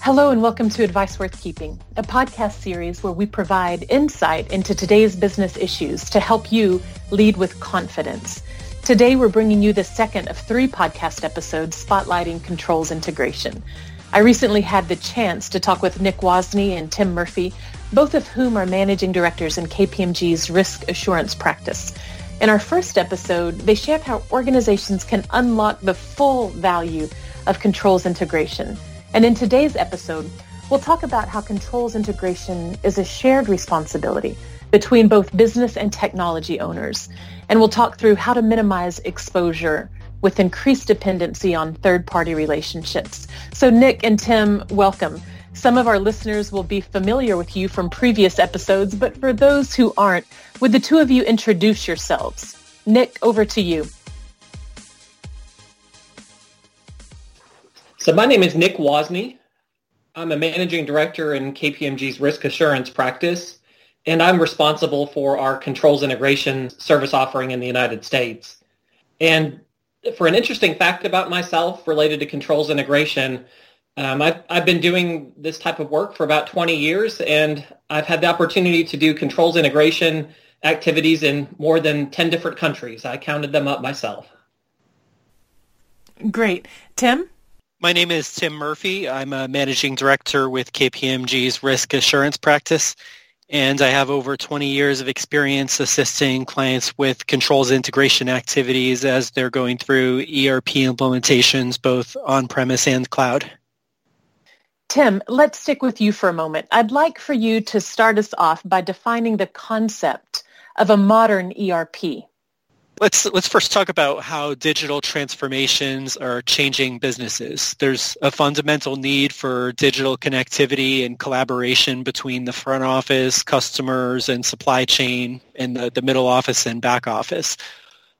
Hello and welcome to Advice Worth Keeping, a podcast series where we provide insight into today's business issues to help you lead with confidence. Today we're bringing you the second of three podcast episodes spotlighting controls integration. I recently had the chance to talk with Nick Wozni and Tim Murphy, both of whom are managing directors in KPMG's risk assurance practice. In our first episode, they shared how organizations can unlock the full value of controls integration and in today's episode, we'll talk about how controls integration is a shared responsibility between both business and technology owners. And we'll talk through how to minimize exposure with increased dependency on third-party relationships. So Nick and Tim, welcome. Some of our listeners will be familiar with you from previous episodes, but for those who aren't, would the two of you introduce yourselves? Nick, over to you. So my name is Nick Wozni. I'm a managing director in KPMG's risk assurance practice, and I'm responsible for our controls integration service offering in the United States. And for an interesting fact about myself related to controls integration, um, I've, I've been doing this type of work for about 20 years, and I've had the opportunity to do controls integration activities in more than 10 different countries. I counted them up myself. Great. Tim? My name is Tim Murphy. I'm a managing director with KPMG's risk assurance practice, and I have over 20 years of experience assisting clients with controls integration activities as they're going through ERP implementations both on-premise and cloud. Tim, let's stick with you for a moment. I'd like for you to start us off by defining the concept of a modern ERP. Let's let's first talk about how digital transformations are changing businesses. There's a fundamental need for digital connectivity and collaboration between the front office, customers, and supply chain, and the, the middle office and back office.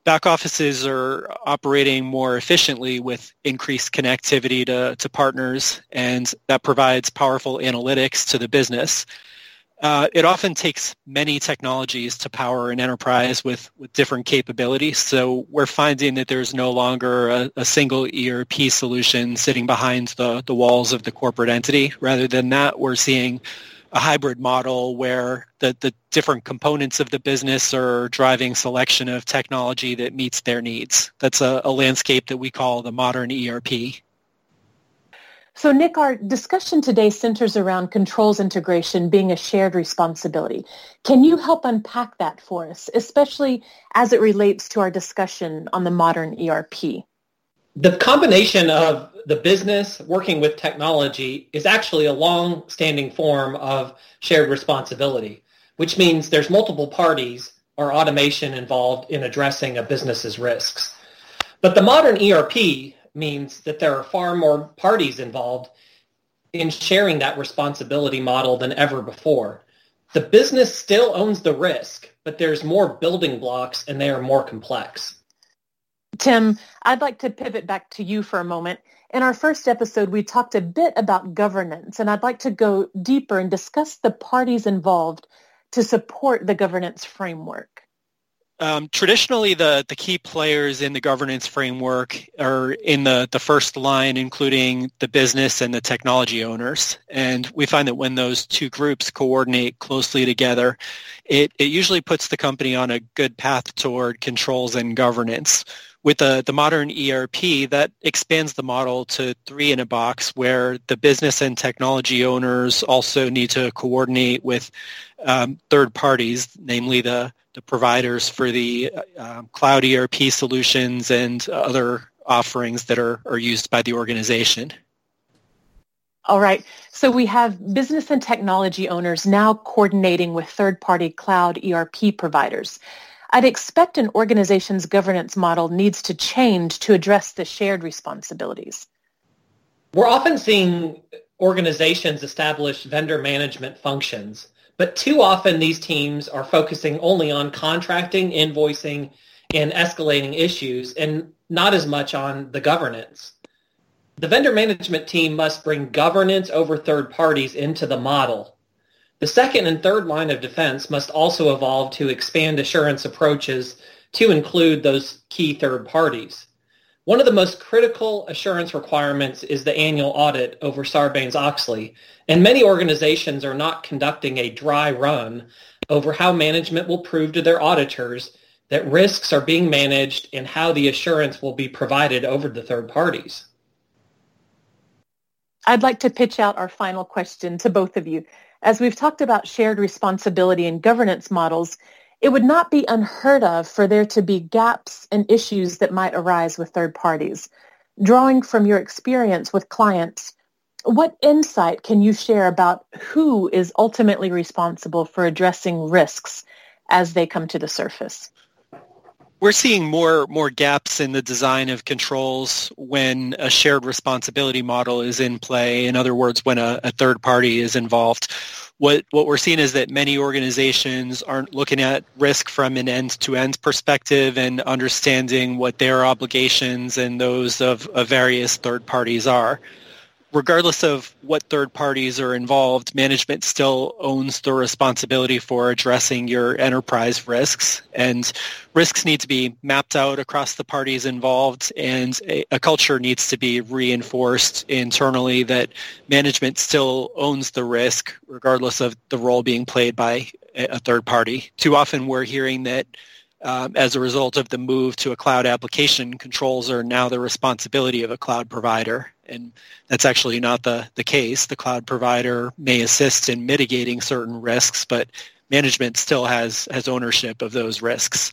Back offices are operating more efficiently with increased connectivity to, to partners, and that provides powerful analytics to the business. Uh, it often takes many technologies to power an enterprise with, with different capabilities. So we're finding that there's no longer a, a, single ERP solution sitting behind the, the walls of the corporate entity. Rather than that, we're seeing a hybrid model where the, the different components of the business are driving selection of technology that meets their needs. That's a, a landscape that we call the modern ERP. So Nick, our discussion today centers around controls integration being a shared responsibility. Can you help unpack that for us, especially as it relates to our discussion on the modern ERP? The combination of the business working with technology is actually a long-standing form of shared responsibility, which means there's multiple parties or automation involved in addressing a business's risks. But the modern ERP means that there are far more parties involved in sharing that responsibility model than ever before. The business still owns the risk, but there's more building blocks and they are more complex. Tim, I'd like to pivot back to you for a moment. In our first episode, we talked a bit about governance, and I'd like to go deeper and discuss the parties involved to support the governance framework. Um, traditionally, the, the key players in the governance framework are in the, the first line, including the business and the technology owners. And we find that when those two groups coordinate closely together, it, it usually puts the company on a good path toward controls and governance. With the, the modern ERP, that expands the model to three in a box where the business and technology owners also need to coordinate with um, third parties, namely the the providers for the uh, cloud ERP solutions and other offerings that are, are used by the organization. All right. So we have business and technology owners now coordinating with third-party cloud ERP providers. I'd expect an organization's governance model needs to change to address the shared responsibilities. We're often seeing organizations establish vendor management functions but too often these teams are focusing only on contracting, invoicing, and escalating issues and not as much on the governance. The vendor management team must bring governance over third parties into the model. The second and third line of defense must also evolve to expand assurance approaches to include those key third parties. One of the most critical assurance requirements is the annual audit over Sarbanes-Oxley, and many organizations are not conducting a dry run over how management will prove to their auditors that risks are being managed and how the assurance will be provided over the third parties. I'd like to pitch out our final question to both of you. As we've talked about shared responsibility and governance models, it would not be unheard of for there to be gaps and issues that might arise with third parties. Drawing from your experience with clients, what insight can you share about who is ultimately responsible for addressing risks as they come to the surface? We're seeing more more gaps in the design of controls when a shared responsibility model is in play. In other words, when a, a third party is involved what what we're seeing is that many organizations aren't looking at risk from an end-to-end perspective and understanding what their obligations and those of, of various third parties are regardless of what third parties are involved, management still owns the responsibility for addressing your enterprise risks. And risks need to be mapped out across the parties involved, and a, a, culture needs to be reinforced internally that management still owns the risk, regardless of the role being played by a, third party. Too often we're hearing that um, as a result of the move to a cloud application, controls are now the responsibility of a cloud provider. And that's actually not the, the case. The cloud provider may assist in mitigating certain risks, but management still has, has ownership of those risks.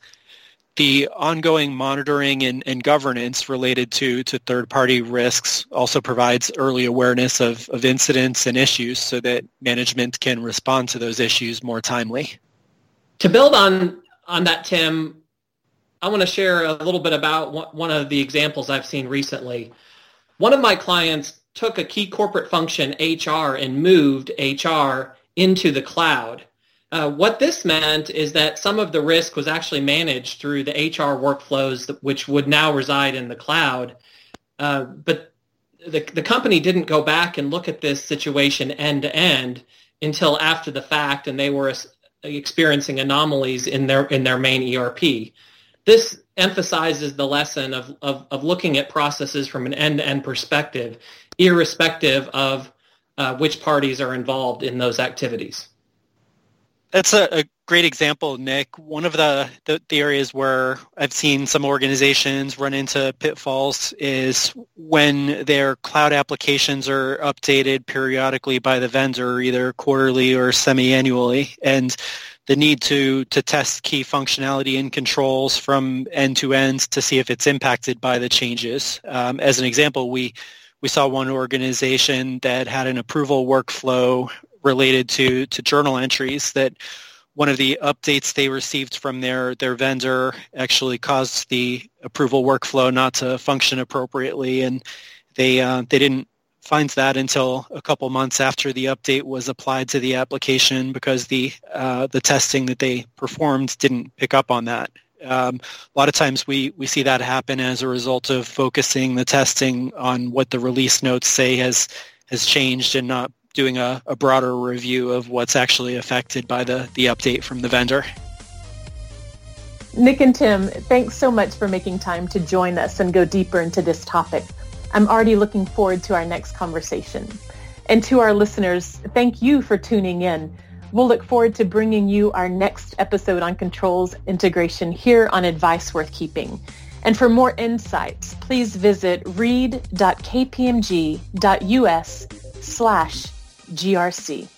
The ongoing monitoring and, and governance related to, to third-party risks also provides early awareness of, of incidents and issues so that management can respond to those issues more timely. To build on on that, Tim, I want to share a little bit about one of the examples I've seen recently. One of my clients took a key corporate function, HR, and moved HR into the cloud. Uh, what this meant is that some of the risk was actually managed through the HR workflows, which would now reside in the cloud. Uh, but the, the company didn't go back and look at this situation end to end until after the fact, and they were experiencing anomalies in their in their main ERP. This emphasizes the lesson of, of, of looking at processes from an end-to-end perspective, irrespective of uh, which parties are involved in those activities. That's a, a, great example, Nick. One of the, the, the, areas where I've seen some organizations run into pitfalls is when their cloud applications are updated periodically by the vendor, either quarterly or semi-annually. And the need to, to test key functionality and controls from end to end to see if it's impacted by the changes. Um, as an example, we, we saw one organization that had an approval workflow related to, to journal entries that one of the updates they received from their, their vendor actually caused the approval workflow not to function appropriately, and they uh, they didn't find that until a couple months after the update was applied to the application because the uh, the testing that they performed didn't pick up on that. Um, a lot of times we, we see that happen as a result of focusing the testing on what the release notes say has has changed and not doing a, a broader review of what's actually affected by the, the update from the vendor. Nick and Tim, thanks so much for making time to join us and go deeper into this topic. I'm already looking forward to our next conversation. And to our listeners, thank you for tuning in. We'll look forward to bringing you our next episode on controls integration here on Advice Worth Keeping. And for more insights, please visit read.kpmg.us slash GRC.